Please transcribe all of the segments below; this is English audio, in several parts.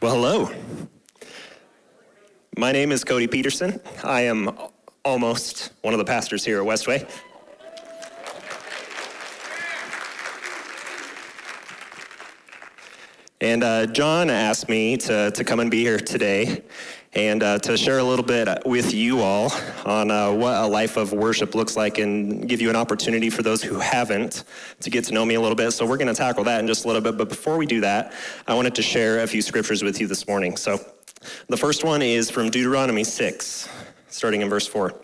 Well, hello. My name is Cody Peterson. I am almost one of the pastors here at Westway. And uh, John asked me to, to come and be here today and uh, to share a little bit with you all on uh, what a life of worship looks like and give you an opportunity for those who haven't to get to know me a little bit. So we're going to tackle that in just a little bit. But before we do that, I wanted to share a few scriptures with you this morning. So the first one is from Deuteronomy 6, starting in verse 4.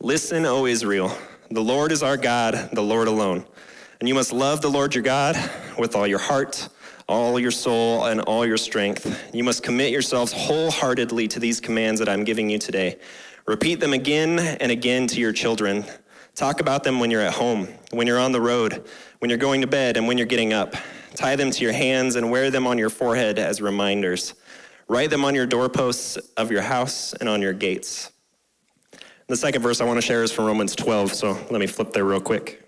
Listen, O Israel, the Lord is our God, the Lord alone. And you must love the Lord your God with all your heart all your soul and all your strength. You must commit yourselves wholeheartedly to these commands that I'm giving you today. Repeat them again and again to your children. Talk about them when you're at home, when you're on the road, when you're going to bed, and when you're getting up. Tie them to your hands and wear them on your forehead as reminders. Write them on your doorposts of your house and on your gates. The second verse I want to share is from Romans 12, so let me flip there real quick.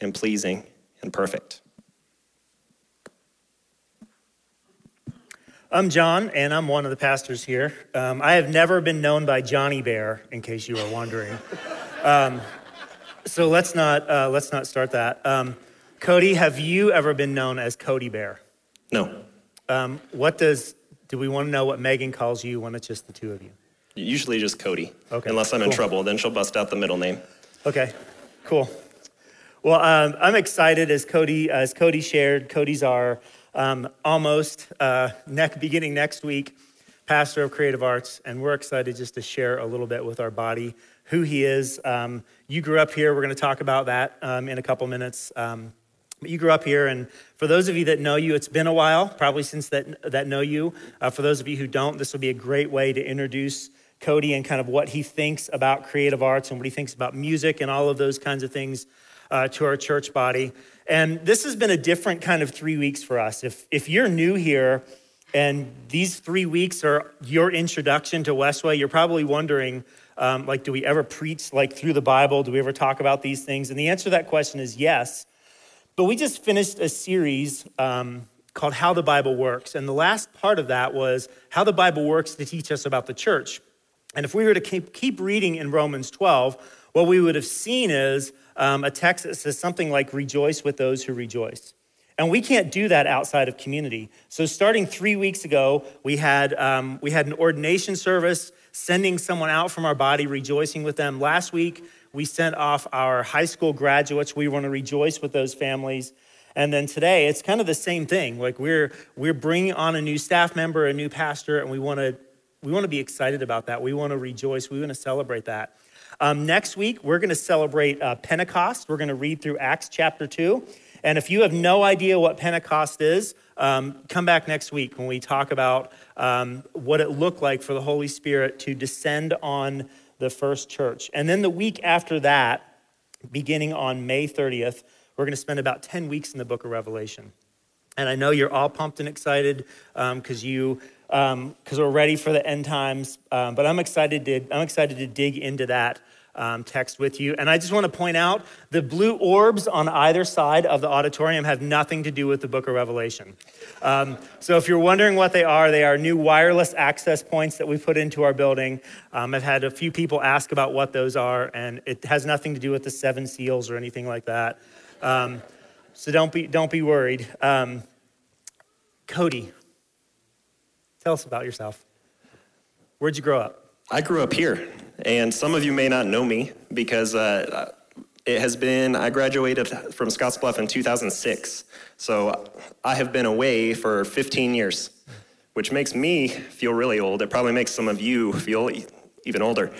and pleasing and perfect. I'm John, and I'm one of the pastors here. Um, I have never been known by Johnny Bear, in case you are wondering. Um, so let's not uh, let's not start that. Um, Cody, have you ever been known as Cody Bear? No. Um, what does do we want to know what Megan calls you when it's just the two of you? Usually just Cody. Okay. Unless I'm cool. in trouble, then she'll bust out the middle name. Okay, cool. Well, um, I'm excited as Cody as Cody shared. Cody's our um, almost uh, neck, beginning next week pastor of creative arts, and we're excited just to share a little bit with our body who he is. Um, you grew up here. We're going to talk about that um, in a couple minutes. Um, but you grew up here, and for those of you that know you, it's been a while, probably since that that know you. Uh, for those of you who don't, this will be a great way to introduce Cody and kind of what he thinks about creative arts and what he thinks about music and all of those kinds of things uh, to our church body. And this has been a different kind of three weeks for us. If, if you're new here and these three weeks are your introduction to Westway, you're probably wondering, um, like, do we ever preach like through the Bible? Do we ever talk about these things? And the answer to that question is yes. But we just finished a series um, called How the Bible Works. And the last part of that was how the Bible works to teach us about the church. And if we were to keep, keep reading in Romans 12, what we would have seen is um, a text that says something like, rejoice with those who rejoice. And we can't do that outside of community. So starting three weeks ago, we had, um, we had an ordination service, sending someone out from our body, rejoicing with them. Last week, we sent off our high school graduates. We want to rejoice with those families. And then today, it's kind of the same thing. Like we're, we're bringing on a new staff member, a new pastor, and we want to, we want to be excited about that. We want to rejoice. We want to celebrate that. Um, next week, we're going to celebrate uh, Pentecost. We're going to read through Acts chapter 2. And if you have no idea what Pentecost is, um, come back next week when we talk about um, what it looked like for the Holy Spirit to descend on the first church. And then the week after that, beginning on May 30th, we're going to spend about 10 weeks in the book of Revelation. And I know you're all pumped and excited because um, you because um, we're ready for the end times. Um, but I'm excited to I'm excited to dig into that um, text with you. And I just want to point out the blue orbs on either side of the auditorium have nothing to do with the book of Revelation. Um, so if you're wondering what they are, they are new wireless access points that we put into our building. Um, I've had a few people ask about what those are, and it has nothing to do with the seven seals or anything like that. Um, so don't be, don't be worried. Cody, tell us about yourself. Where'd you grow up? I grew up here, and some of you may not know me because uh, it has been, I graduated from Scottsbluff in 2006. So I have been away for 15 years, which makes me feel really old. It probably makes some of you feel even older.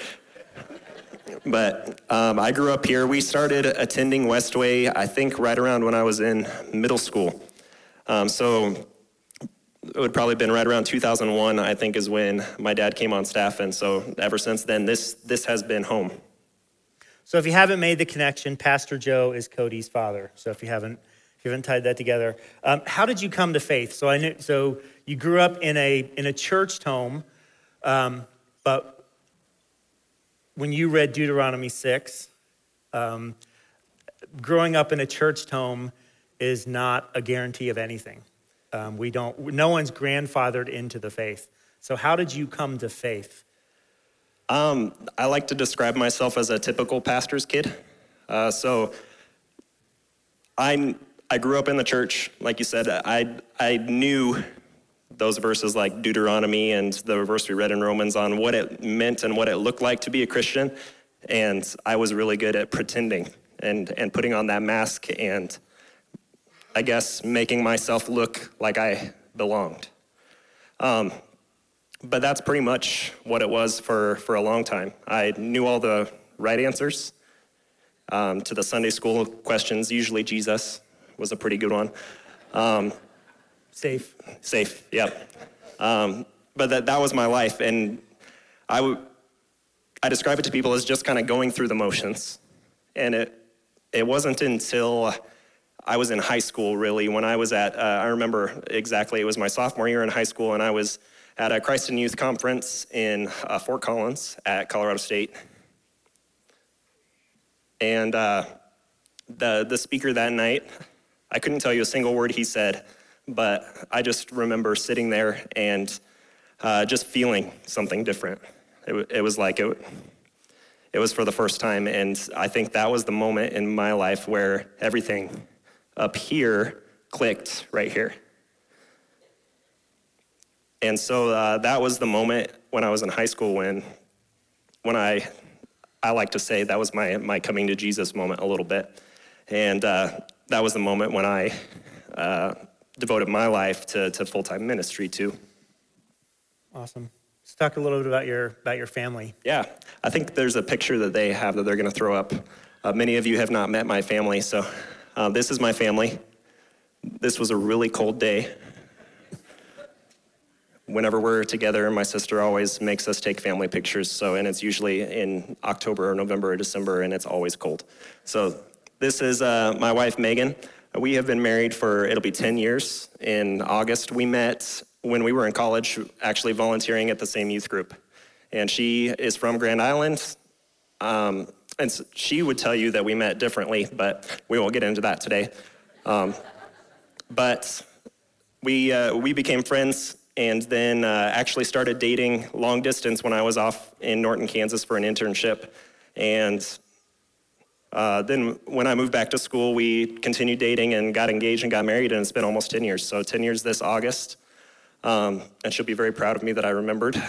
But um, I grew up here. We started attending Westway, I think, right around when I was in middle school. Um, so it would probably been right around 2001, I think, is when my dad came on staff. And so ever since then, this, this has been home. So if you haven't made the connection, Pastor Joe is Cody's father. So if you haven't, if you haven't tied that together, um, how did you come to faith? So I knew, so you grew up in a in a church home, um, but when you read Deuteronomy six, um, growing up in a church home is not a guarantee of anything. Um, we don't. No one's grandfathered into the faith. So how did you come to faith? Um, I like to describe myself as a typical pastor's kid. Uh, so I I grew up in the church, like you said. I I knew those verses like Deuteronomy and the verse we read in Romans on what it meant and what it looked like to be a Christian, and I was really good at pretending and and putting on that mask and I guess, making myself look like I belonged. Um, but that's pretty much what it was for, for a long time. I knew all the right answers um, to the Sunday school questions. Usually, Jesus was a pretty good one. Um, safe. Safe, yep. Um, but that, that was my life. And I, w- I describe it to people as just kind of going through the motions. And it, it wasn't until I was in high school, really, when I was at, uh, I remember exactly, it was my sophomore year in high school, and I was at a Christ in Youth conference in uh, Fort Collins at Colorado State. And uh, the, the speaker that night, I couldn't tell you a single word he said, but I just remember sitting there and uh, just feeling something different. It, it was like it, it was for the first time, and I think that was the moment in my life where everything up here clicked right here. And so uh, that was the moment when I was in high school when, when I, I like to say that was my, my coming to Jesus moment a little bit. And uh, that was the moment when I uh, devoted my life to, to full time ministry too. Awesome. Let's talk a little bit about your, about your family. Yeah, I think there's a picture that they have that they're going to throw up. Uh, many of you have not met my family, so uh, this is my family. This was a really cold day. Whenever we're together, my sister always makes us take family pictures. So, and it's usually in October or November or December, and it's always cold. So, this is uh, my wife, Megan. We have been married for, it'll be 10 years. In August, we met when we were in college, actually volunteering at the same youth group. And she is from Grand Island. Um, and she would tell you that we met differently, but we won't get into that today. Um, but we, uh, we became friends and then uh, actually started dating long distance when I was off in Norton, Kansas for an internship. And uh, then when I moved back to school, we continued dating and got engaged and got married, and it's been almost 10 years. So 10 years this August. Um, and she'll be very proud of me that I remembered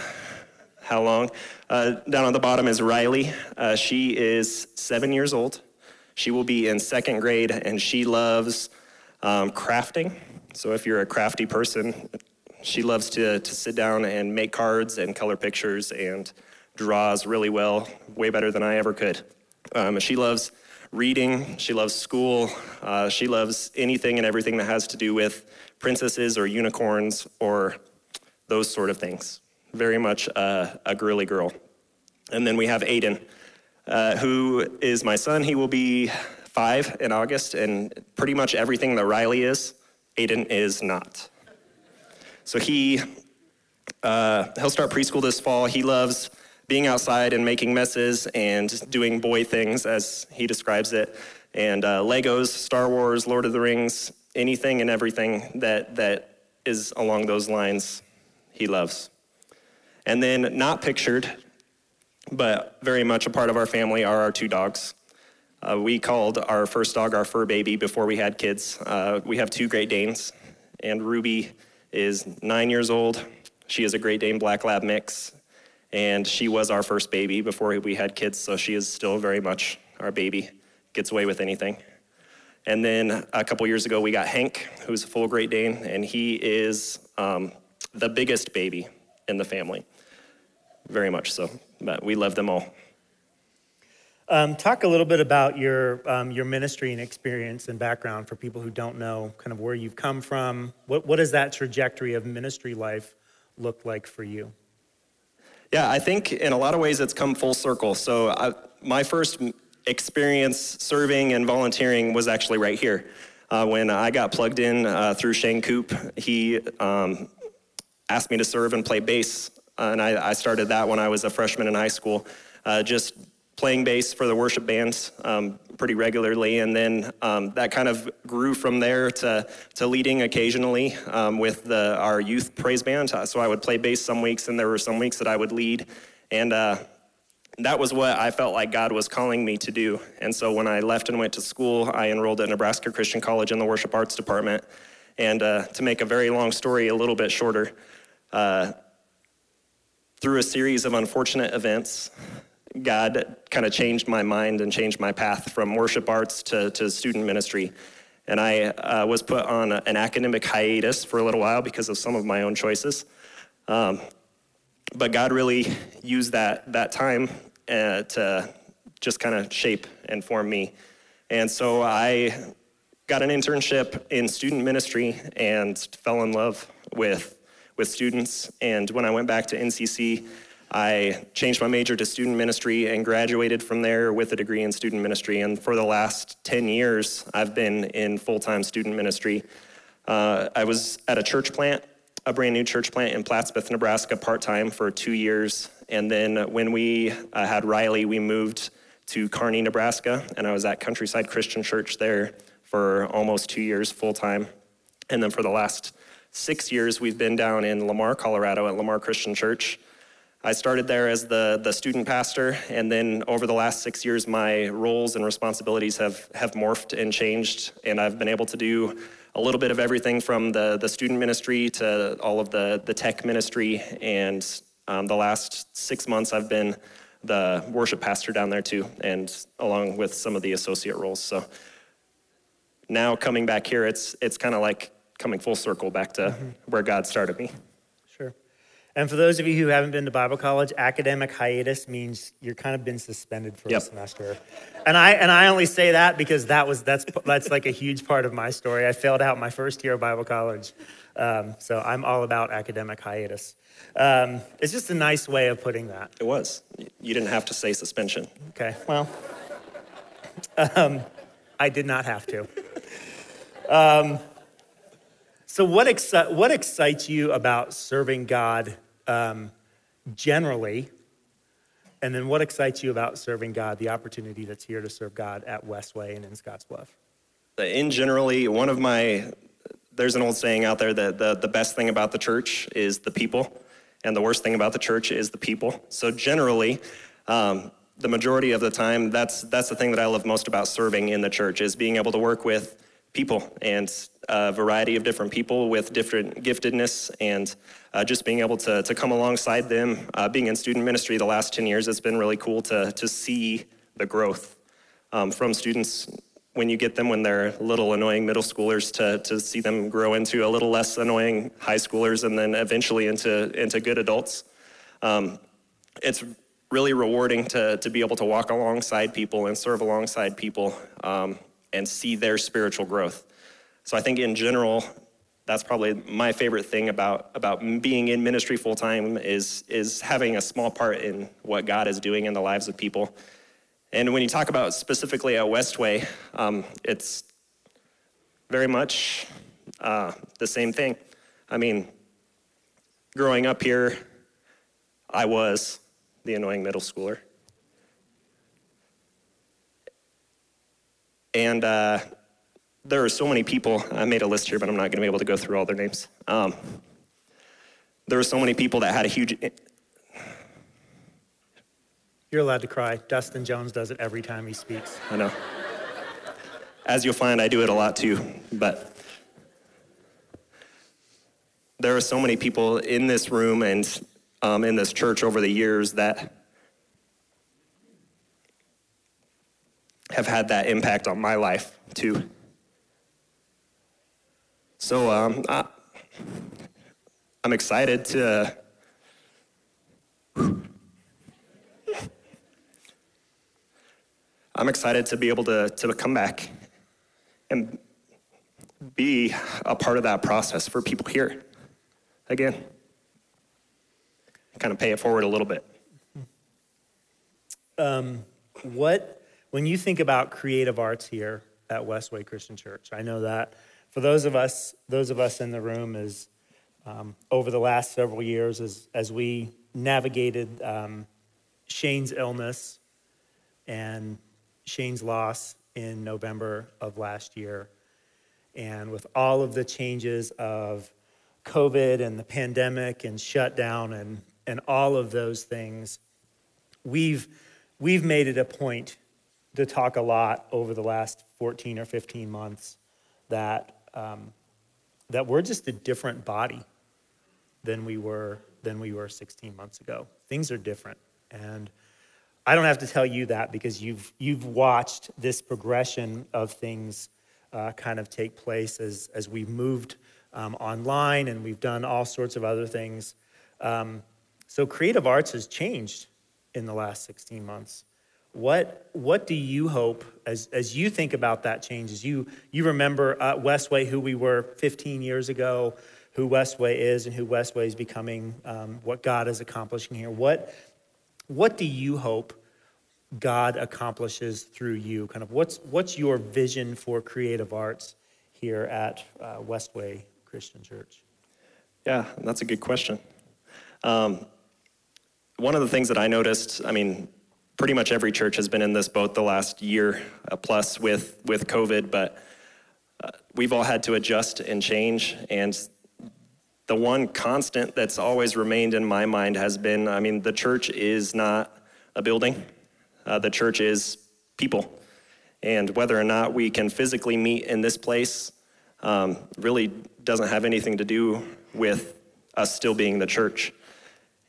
how long. Uh, down on the bottom is Riley. Uh, she is seven years old. She will be in second grade, and she loves um, crafting. So if you're a crafty person, she loves to, to sit down and make cards and color pictures and draws really well, way better than I ever could. Um, she loves reading, she loves school, uh, she loves anything and everything that has to do with princesses or unicorns or those sort of things very much a, a girly girl. And then we have Aiden, uh, who is my son. He will be five in August, and pretty much everything that Riley is, Aiden is not. So he uh, he'll start preschool this fall. He loves being outside and making messes and doing boy things, as he describes it, and uh, Legos, Star Wars, Lord of the Rings, anything and everything that that is along those lines, he loves. And then, not pictured, but very much a part of our family, are our two dogs. Uh, we called our first dog our fur baby before we had kids. Uh, we have two Great Danes, and Ruby is nine years old. She is a Great Dane Black Lab mix, and she was our first baby before we had kids, so she is still very much our baby. Gets away with anything. And then a couple years ago, we got Hank, who's a full Great Dane, and he is um, the biggest baby in the family. Very much so. But we love them all. Um, talk a little bit about your um, your ministry and experience and background for people who don't know kind of where you've come from. What what does that trajectory of ministry life look like for you? Yeah, I think in a lot of ways it's come full circle. So I, my first experience serving and volunteering was actually right here. Uh, when I got plugged in uh, through Shane Coop, he um, asked me to serve and play bass, and I, I, started that when I was a freshman in high school. Uh, just playing bass for the worship bands um, pretty regularly, and then um, that kind of grew from there to, to leading occasionally um, with the, our youth praise band. Uh, so I would play bass some weeks, and there were some weeks that I would lead, and uh, that was what I felt like God was calling me to do. And so when I left and went to school, I enrolled at Nebraska Christian College in the worship arts department. And uh, to make a very long story a little bit shorter, uh, through a series of unfortunate events, God kind of changed my mind and changed my path from worship arts to, to student ministry. And I uh, was put on a, an academic hiatus for a little while because of some of my own choices. Um, but God really used that, that time uh, to just kind of shape and form me. And so I got an internship in student ministry and fell in love with, with students. And when I went back to NCC, I changed my major to student ministry and graduated from there with a degree in student ministry. And for the last 10 years, I've been in full time student ministry. Uh, I was at a church plant, a brand new church plant in Plattsmouth, Nebraska, part time for two years. And then when we uh, had Riley, we moved to Kearney, Nebraska, and I was at Countryside Christian Church there for almost two years full time. And then for the last six years, we've been down in Lamar, Colorado at Lamar Christian Church. I started there as the, the student pastor, and then over the last six years, my roles and responsibilities have, have morphed and changed, and I've been able to do a little bit of everything from the, the student ministry to all of the, the tech ministry. And um, the last six months, I've been the worship pastor down there too, and along with some of the associate roles. So now coming back here, it's, it's kind of like coming full circle back to mm-hmm. where God started me. Sure. And for those of you who haven't been to Bible college, academic hiatus means you're kind of been suspended for yep. a semester. And I and I only say that because that was that's that's like a huge part of my story. I failed out my first year of Bible college, um, so I'm all about academic hiatus. Um, it's just a nice way of putting that. It was. You didn't have to say suspension. Okay. Well, um, I did not have to. So, what, exci- what excites you about serving God um, generally? And then, what excites you about serving God, the opportunity that's here to serve God at Westway and in Scottsbluff? In generally, one of my, there's an old saying out there that the, the best thing about the church is the people, and the worst thing about the church is the people. So, generally, um, the majority of the time, that's, that's the thing that I love most about serving in the church is being able to work with people and a variety of different people with different giftedness and uh, just being able to, to come alongside them. Uh, being in student ministry the last 10 years, it's been really cool to, to see the growth um, from students when you get them when they're little annoying middle schoolers to, to see them grow into a little less annoying high schoolers and then eventually into, into good adults. Um, it's really rewarding to, to be able to walk alongside people and serve alongside people um, and see their spiritual growth. So I think in general, that's probably my favorite thing about, about being in ministry full time is, is having a small part in what God is doing in the lives of people. And when you talk about specifically at Westway, um, it's very much uh, the same thing. I mean, growing up here, I was the annoying middle schooler. And uh, there are so many people. I made a list here, but I'm not going to be able to go through all their names. Um, there are so many people that had a huge. You're allowed to cry. Dustin Jones does it every time he speaks. I know. As you'll find, I do it a lot too. But there are so many people in this room and um, in this church over the years that have had that impact on my life too. So um, I, am excited to. I'm excited to be able to, to come back and be a part of that process for people here. Again, kind of pay it forward a little bit. Um, what, when you think about creative arts here at Westway Christian Church, I know that for those of us, those of us in the room, is um, over the last several years, as as we navigated um, Shane's illness and Shane's loss in November of last year, and with all of the changes of COVID and the pandemic and shutdown and and all of those things, we've we've made it a point to talk a lot over the last 14 or 15 months that um, that we're just a different body than we were than we were 16 months ago. Things are different, and I don't have to tell you that because you've you've watched this progression of things uh, kind of take place as as we've moved um, online and we've done all sorts of other things. Um, so creative arts has changed in the last 16 months. What, what do you hope as, as you think about that change, as you, you remember uh, Westway, who we were 15 years ago, who Westway is and who Westway is becoming, um, what God is accomplishing here? What, what do you hope God accomplishes through you? Kind of what's, what's your vision for creative arts here at uh, Westway Christian Church? Yeah, that's a good question. Um, one of the things that I noticed, I mean, pretty much every church has been in this boat the last year uh, plus with, with COVID, but uh, we've all had to adjust and change. And the one constant that's always remained in my mind has been I mean, the church is not a building, uh, the church is people. And whether or not we can physically meet in this place um, really doesn't have anything to do with us still being the church.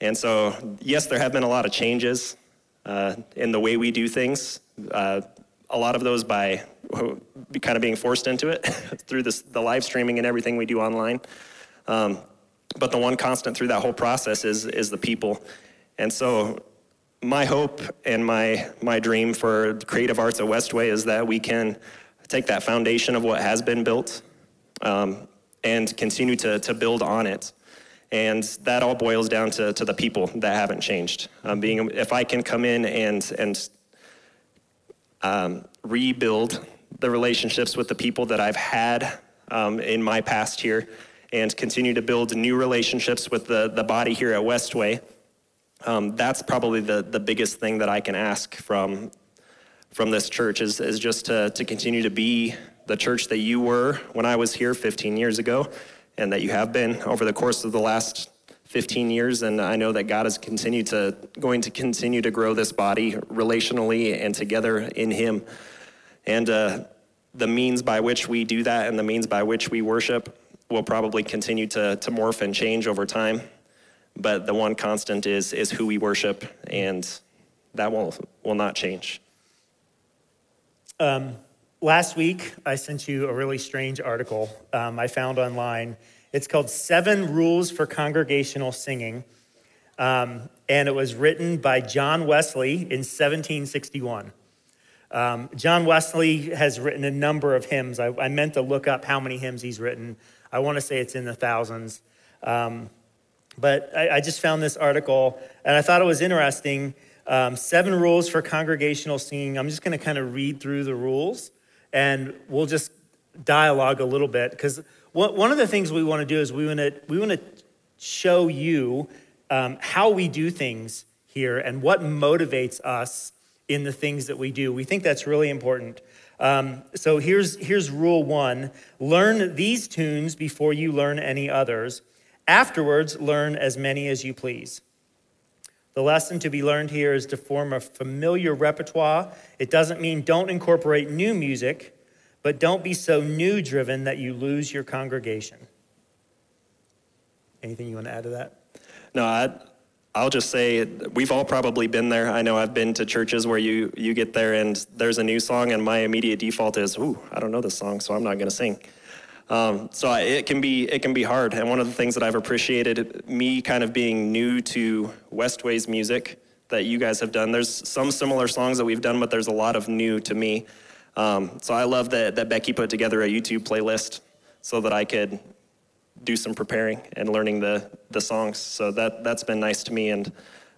And so, yes, there have been a lot of changes uh, in the way we do things. Uh, a lot of those by kind of being forced into it through this, the live streaming and everything we do online. Um, but the one constant through that whole process is, is the people. And so, my hope and my, my dream for creative arts at Westway is that we can take that foundation of what has been built um, and continue to, to build on it. And that all boils down to, to the people that haven't changed. Um, being, if I can come in and, and um, rebuild the relationships with the people that I've had um, in my past here and continue to build new relationships with the, the body here at Westway, um, that's probably the, the biggest thing that I can ask from, from this church is, is just to, to continue to be the church that you were when I was here 15 years ago and that you have been over the course of the last 15 years. And I know that God is continue to, going to continue to grow this body relationally and together in Him. And uh, the means by which we do that and the means by which we worship will probably continue to, to morph and change over time. But the one constant is, is who we worship, and that will, will not change. Um, Last week, I sent you a really strange article um, I found online. It's called Seven Rules for Congregational Singing. Um, and it was written by John Wesley in 1761. Um, John Wesley has written a number of hymns. I, I, meant to look up how many hymns he's written. I want to say it's in the thousands. Um, but I, I, just found this article and I thought it was interesting. Um, seven rules for congregational singing. I'm just going to kind of read through the rules and we'll just dialogue a little bit because one of the things we want to do is we want to we want to show you um, how we do things here and what motivates us in the things that we do. We think that's really important. Um, so here's here's rule one: learn these tunes before you learn any others. Afterwards, learn as many as you please. The lesson to be learned here is to form a familiar repertoire. It doesn't mean don't incorporate new music, but don't be so new driven that you lose your congregation. Anything you want to add to that? No, I, I'll just say we've all probably been there. I know I've been to churches where you, you get there and there's a new song, and my immediate default is, ooh, I don't know this song, so I'm not going to sing. Um, so it can be it can be hard. And one of the things that I've appreciated me kind of being new to Westway's music, that you guys have done. There's some similar songs that we've done, but there's a lot of new to me. Um, so I love that, that Becky put together a YouTube playlist so that I could do some preparing and learning the, the songs. So that, that's been nice to me, and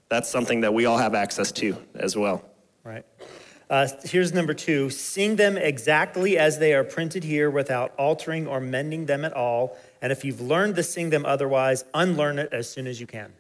that's something that we all have access to as well. Right. Uh, here's number two sing them exactly as they are printed here without altering or mending them at all. And if you've learned to sing them otherwise, unlearn it as soon as you can.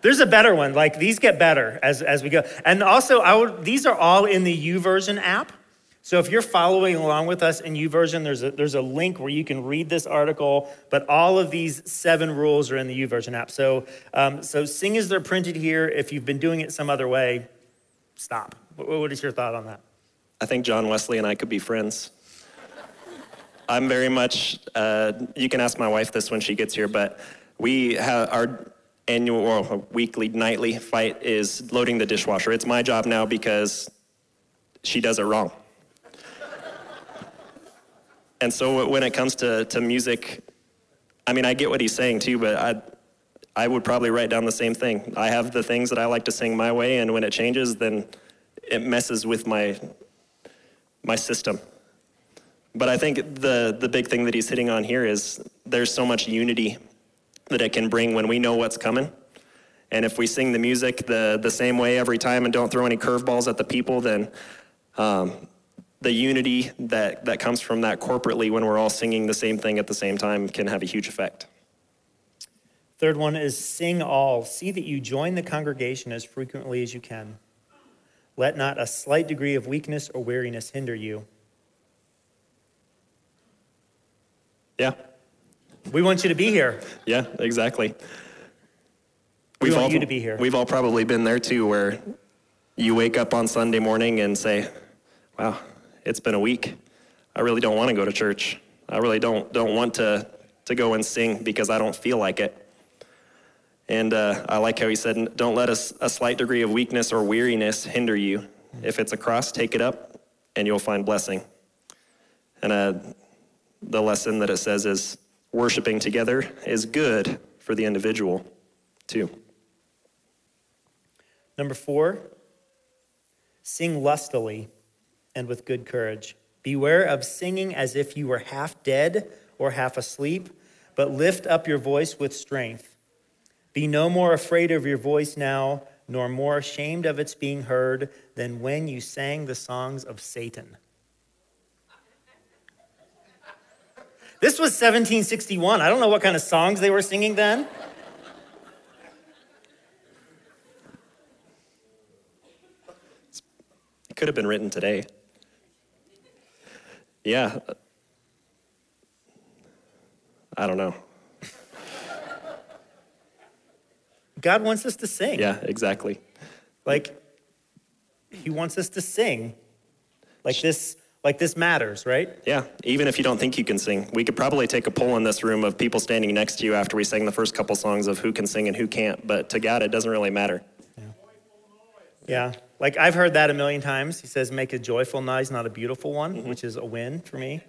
There's a better one. Like these get better as, as we go. And also, I would, these are all in the YouVersion app. So if you're following along with us in YouVersion, there's a, there's a link where you can read this article, but all of these seven rules are in the YouVersion app. So, um, so sing as they're printed here. If you've been doing it some other way, stop. What is your thought on that? I think John Wesley and I could be friends. I'm very much, uh, you can ask my wife this when she gets here, but we have our annual or weekly, nightly fight is loading the dishwasher. It's my job now because she does it wrong. and so when it comes to, to music, I mean, I get what he's saying too, but I, I would probably write down the same thing. I have the things that I like to sing my way, and when it changes, then it messes with my, my system. But I think the, the big thing that he's hitting on here is there's so much unity that it can bring when we know what's coming. And if we sing the music the, the same way every time and don't throw any curveballs at the people, then um, the unity that, that comes from that corporately when we're all singing the same thing at the same time can have a huge effect. Third one is sing all. See that you join the congregation as frequently as you can. Let not a slight degree of weakness or weariness hinder you. Yeah, we want you to be here. Yeah, exactly. We want all, you to be here. We've all probably been there too, where you wake up on Sunday morning and say, "Wow, it's been a week. I really don't want to go to church. I really don't don't want to to go and sing because I don't feel like it." And uh, I like how he said, "Don't let a, a slight degree of weakness or weariness hinder you. If it's a cross, take it up, and you'll find blessing." And uh, the lesson that it says is worshiping together is good for the individual, too. Number four, sing lustily and with good courage. Beware of singing as if you were half dead or half asleep, but lift up your voice with strength. Be no more afraid of your voice now, nor more ashamed of its being heard than when you sang the songs of Satan. This was 1761. I don't know what kind of songs they were singing then. It could have been written today. Yeah. I don't know. God wants us to sing. Yeah, exactly. Like, He wants us to sing. Like this like this matters, right? Yeah, even if you don't think you can sing. We could probably take a poll in this room of people standing next to you after we sang the first couple songs of who can sing and who can't, but to God, it doesn't really matter. Yeah. yeah. Like I've heard that a million times. He says, make a joyful noise, not a beautiful one, mm-hmm. which is a win for me.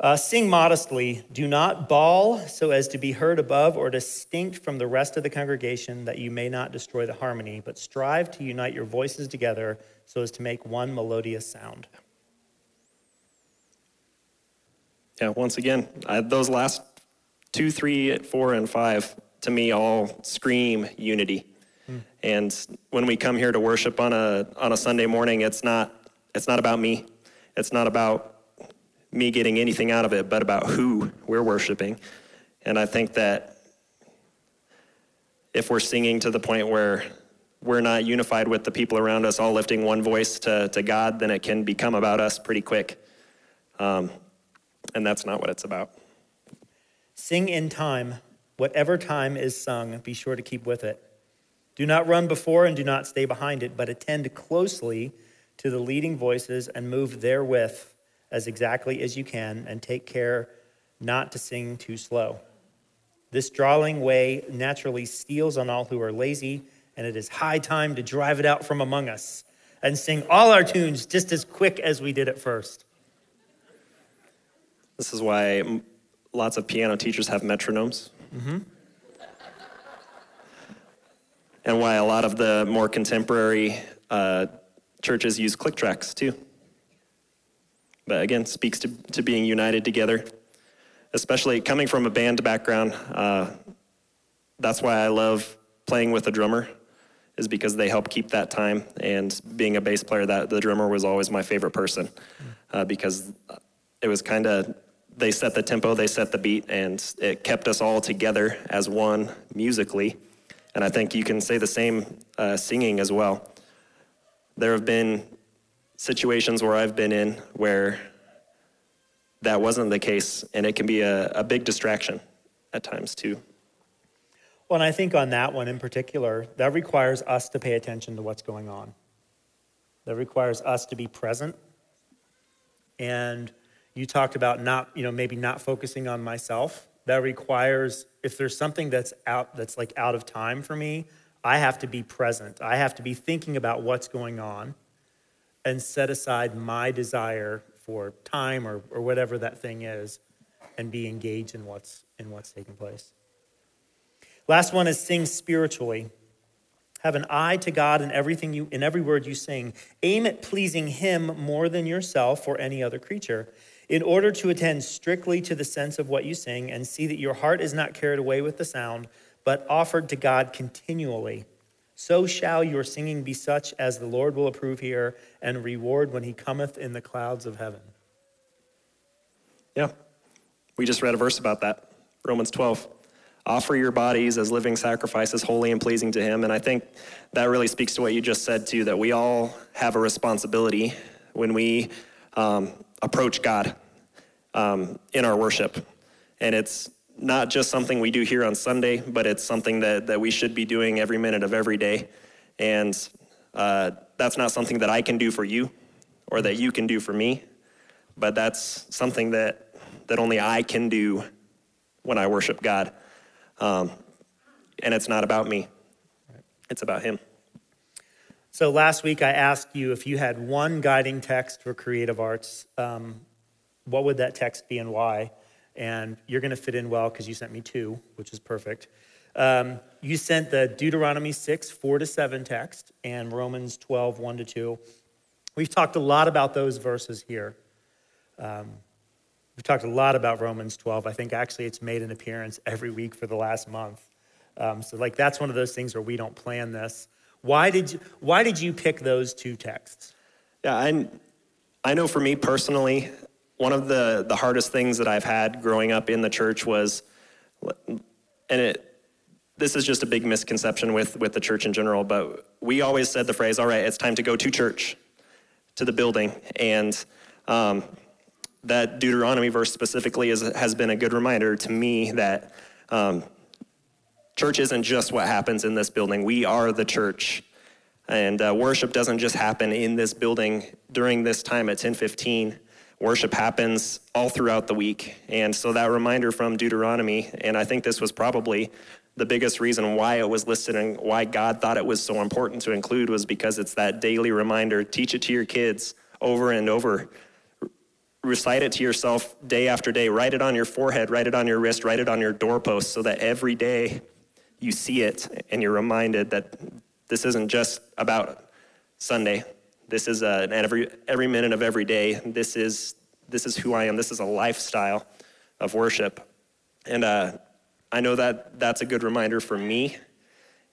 Uh, sing modestly. Do not bawl so as to be heard above or distinct from the rest of the congregation, that you may not destroy the harmony, but strive to unite your voices together so as to make one melodious sound. Yeah, once again, I, those last two, three, four, and five to me all scream unity. Hmm. And when we come here to worship on a on a Sunday morning, it's not it's not about me. It's not about me getting anything out of it, but about who we're worshiping. And I think that if we're singing to the point where we're not unified with the people around us all lifting one voice to, to God, then it can become about us pretty quick. Um, and that's not what it's about. Sing in time. Whatever time is sung, be sure to keep with it. Do not run before and do not stay behind it, but attend closely to the leading voices and move therewith as exactly as you can, and take care not to sing too slow. This drawling way naturally steals on all who are lazy and it is high time to drive it out from among us and sing all our tunes just as quick as we did at first. This is why lots of piano teachers have metronomes. Mm-hmm. and why a lot of the more contemporary uh, churches use click tracks too. But again, speaks to, to being united together, especially coming from a band background. Uh, that's why I love playing with a drummer, is because they help keep that time. And being a bass player, that the drummer was always my favorite person, uh, because it was kind of they set the tempo, they set the beat, and it kept us all together as one musically. And I think you can say the same uh, singing as well. There have been situations where I've been in where that wasn't the case, and it can be a, a big distraction at times too. Well, and I think on that one in particular, that requires us to pay attention to what's going on. That requires us to be present and you talked about not, you know, maybe not focusing on myself. That requires, if there's something that's out, that's like out of time for me, I have to be present. I have to be thinking about what's going on and set aside my desire for time or, or whatever that thing is and be engaged in what's, in what's taking place. Last one is sing spiritually. Have an eye to God in everything you in every word you sing. Aim at pleasing him more than yourself or any other creature in order to attend strictly to the sense of what you sing and see that your heart is not carried away with the sound, but offered to God continually. So shall your singing be such as the Lord will approve here and reward when he cometh in the clouds of heaven. Yeah, we just read a verse about that Romans 12. Offer your bodies as living sacrifices, holy and pleasing to him. And I think that really speaks to what you just said, too, that we all have a responsibility when we um, approach God um, in our worship. And it's not just something we do here on Sunday, but it's something that, that we should be doing every minute of every day. And uh, that's not something that I can do for you or that you can do for me, but that's something that, that only I can do when I worship God. Um, and it's not about me, it's about Him. So last week I asked you if you had one guiding text for creative arts, um, what would that text be and why? And you're going to fit in well because you sent me two, which is perfect. Um, you sent the Deuteronomy 6, 4 to 7 text and Romans 12, 1 to 2. We've talked a lot about those verses here. Um, we've talked a lot about Romans 12. I think actually it's made an appearance every week for the last month. Um, so, like, that's one of those things where we don't plan this. Why did you, why did you pick those two texts? Yeah, I, I know for me personally, one of the, the hardest things that I've had growing up in the church was, and it, this is just a big misconception with, with the church in general, but we always said the phrase, all right, it's time to go to church, to the building. And um, that Deuteronomy verse specifically is, has been a good reminder to me that um, Church isn't just what happens in this building, we are the church. And uh, worship doesn't just happen in this building during this time at 1015. Worship happens all throughout the week. And so that reminder from Deuteronomy, and I think this was probably the biggest reason why it was listed and why God thought it was so important to include was because it's that daily reminder. Teach it to your kids over and over. Recite it to yourself day after day. Write it on your forehead, write it on your wrist, write it on your doorpost so that every day you see it and you're reminded that this isn't just about Sunday. This is uh, every, every minute of every day. This is, this is who I am. This is a lifestyle of worship. And uh, I know that that's a good reminder for me.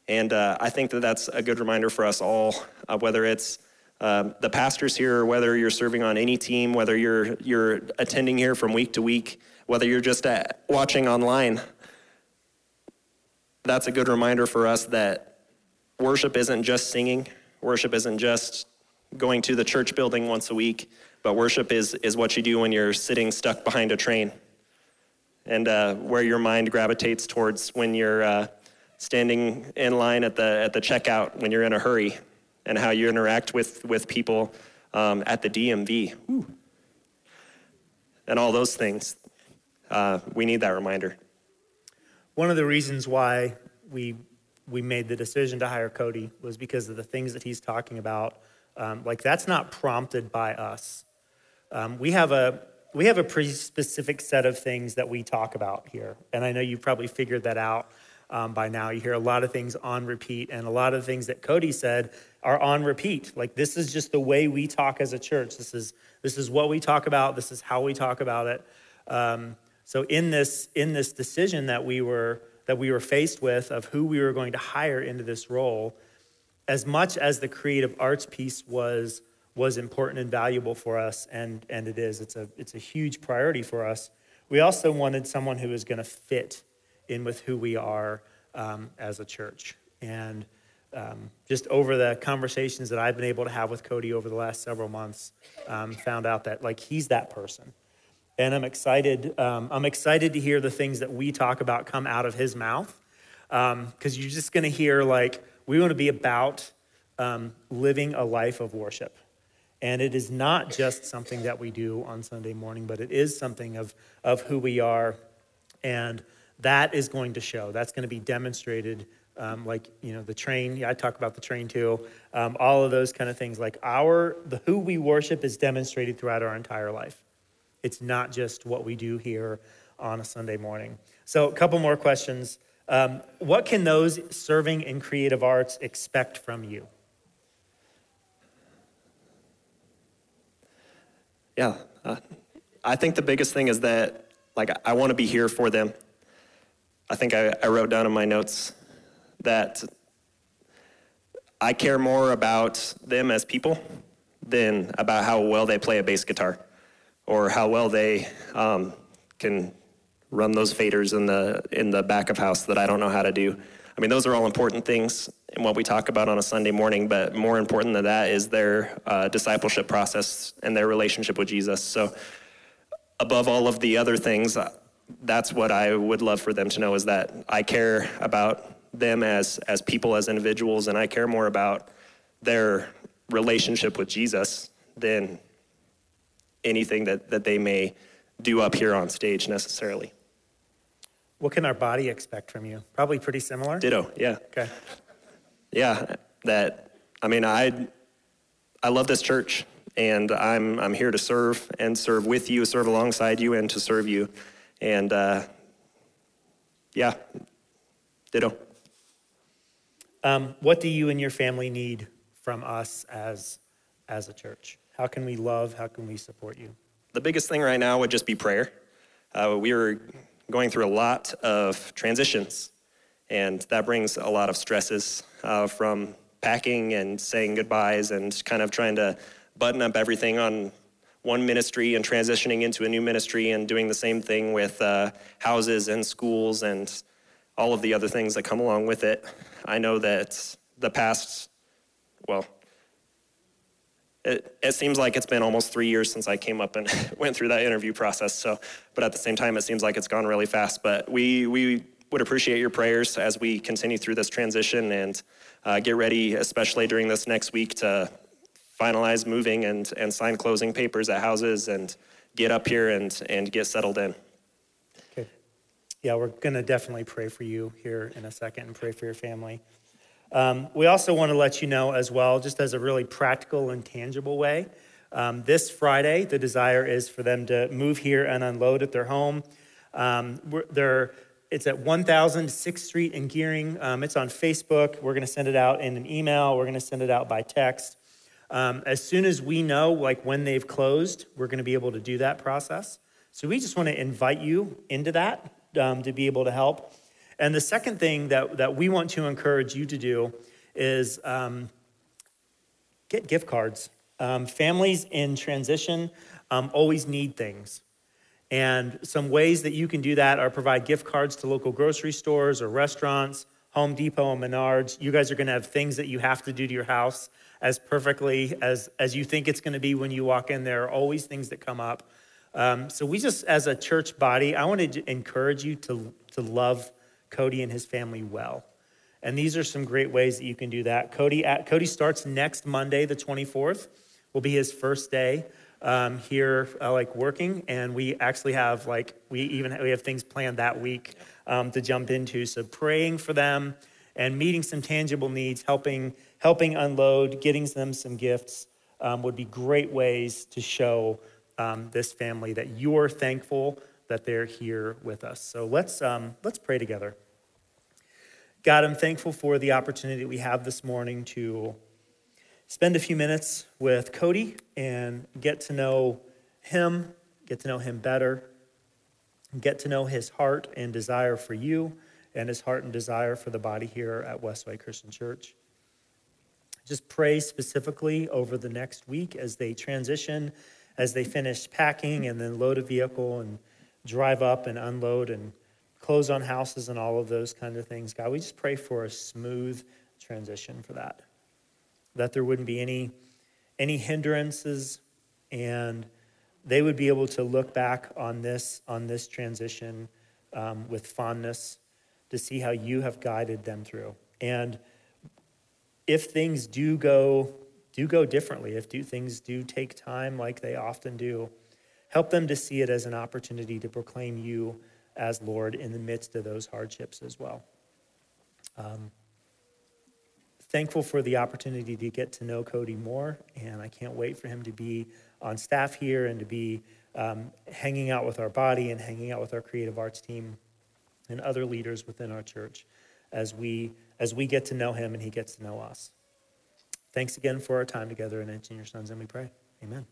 And uh, I think that that's a good reminder for us all, uh, whether it's uh, the pastors here, or whether you're serving on any team, whether you're, you're attending here from week to week, whether you're just uh, watching online that's a good reminder for us that worship isn't just singing, worship isn't just going to the church building once a week, but worship is, is what you do when you're sitting stuck behind a train and uh, where your mind gravitates towards when you're uh, standing in line at the, at the checkout when you're in a hurry and how you interact with, with people um, at the DMV. Ooh. And all those things. Uh, we need that reminder. One of the reasons why we we made the decision to hire Cody was because of the things that he's talking about. Um, like that's not prompted by us. Um, we have a we have a pretty specific set of things that we talk about here, and I know you probably figured that out. um, by now. You hear a lot of things on repeat, and a lot of things that Cody said are on repeat. Like this is just the way we talk as a church. This is this is what we talk about. This is how we talk about it. Um, so in this in this decision that we were that we were faced with of who we were going to hire into this role, as much as the creative arts piece was was important and valuable for us, and and it is. It's a it's a huge priority for us. We also wanted someone who was going to fit in with who we are um, as a church. And um, just over the conversations that I've been able to have with Cody over the last several months, um, found out that like he's that person. And I'm excited. Um, I'm excited to hear the things that we talk about come out of his mouth, because um, you're just going to hear like we want to be about um, living a life of worship. And it is not just something that we do on Sunday morning, but it is something of, of who we are. And that is going to show. That's going to be demonstrated. Um, like you know the train yeah, i talk about the train too um, all of those kind of things like our the who we worship is demonstrated throughout our entire life it's not just what we do here on a sunday morning so a couple more questions um, what can those serving in creative arts expect from you? Yeah uh, i think the biggest thing is that like i want to be here for them. I think I, I wrote down in my notes that I care more about them as people than about how well they play a bass guitar or how well they um, can run those faders in the in the back of house that I don't know how to do. I mean, those are all important things in what we talk about on a Sunday morning, but more important than that is their uh, discipleship process and their relationship with Jesus. So, above all of the other things, that's what I would love for them to know is that I care about them as as people as individuals and I care more about their relationship with Jesus than anything that, that they may do up here on stage necessarily. What can our body expect from you? Probably pretty similar. Ditto, yeah. Okay. Yeah, that I mean I I love this church and I'm I'm here to serve and serve with you, serve alongside you and to serve you. And uh, yeah, ditto. Um, what do you and your family need from us as, as a church? How can we love? How can we support you? The biggest thing right now would just be prayer. Uh, we are going through a lot of transitions, and that brings a lot of stresses uh, from packing and saying goodbyes and kind of trying to button up everything on one ministry and transitioning into a new ministry and doing the same thing with uh, houses and schools and all of the other things that come along with it. I know that the past, well, it, it seems like it's been almost three years since I came up and went through that interview process. So, but at the same time, it seems like it's gone really fast. But we we would appreciate your prayers as we continue through this transition and uh, get ready, especially during this next week, to finalize moving and, and sign closing papers at houses and get up here and, and get settled in. Okay. Yeah, we're to definitely pray for you here in a second and pray for your family. Um, we also want to let you know as well, just as a really practical and tangible way, um, this Friday, the desire is for them to move here and unload at their home. Um, they're, it's at 1000 6th Street in Gering. Um, it's on Facebook. We're going to send it out in an email. We're going to send it out by text. Um, as soon as we know, like when they've closed, we're going to be able to do that process. So we just want to invite you into that um, to be able to help. And the second thing that, that we want to encourage you to do is um, get gift cards. Um, families in transition um, always need things. And some ways that you can do that are provide gift cards to local grocery stores or restaurants, Home Depot and Menards. You guys are going to have things that you have to do to your house as perfectly as, as you think it's going to be when you walk in. There are always things that come up. Um, so we just, as a church body, I want to encourage you to, to love Cody and his family well. And these are some great ways that you can do that. Cody, at, Cody starts next Monday, the 24th, will be his first day um, here, uh, like working. And we actually have like, we even we have things planned that week um, to jump into. So praying for them and meeting some tangible needs, helping helping unload, getting them some gifts um, would be great ways to show um, this family that you're thankful that they're here with us. So let's, um, let's pray together. God, I'm thankful for the opportunity we have this morning to spend a few minutes with Cody and get to know him, get to know him better, get to know his heart and desire for you and his heart and desire for the body here at Westway Christian Church. Just pray specifically over the next week as they transition, as they finish packing and then load a vehicle and drive up and unload and close on houses and all of those kind of things. God, we just pray for a smooth transition for that. That there wouldn't be any any hindrances and they would be able to look back on this on this transition um, with fondness to see how you have guided them through and if things do go do go differently if do things do take time like they often do help them to see it as an opportunity to proclaim you as lord in the midst of those hardships as well um, thankful for the opportunity to get to know cody more and i can't wait for him to be on staff here and to be um, hanging out with our body and hanging out with our creative arts team and other leaders within our church as we as we get to know him and he gets to know us. Thanks again for our time together and in your son's name we pray. Amen.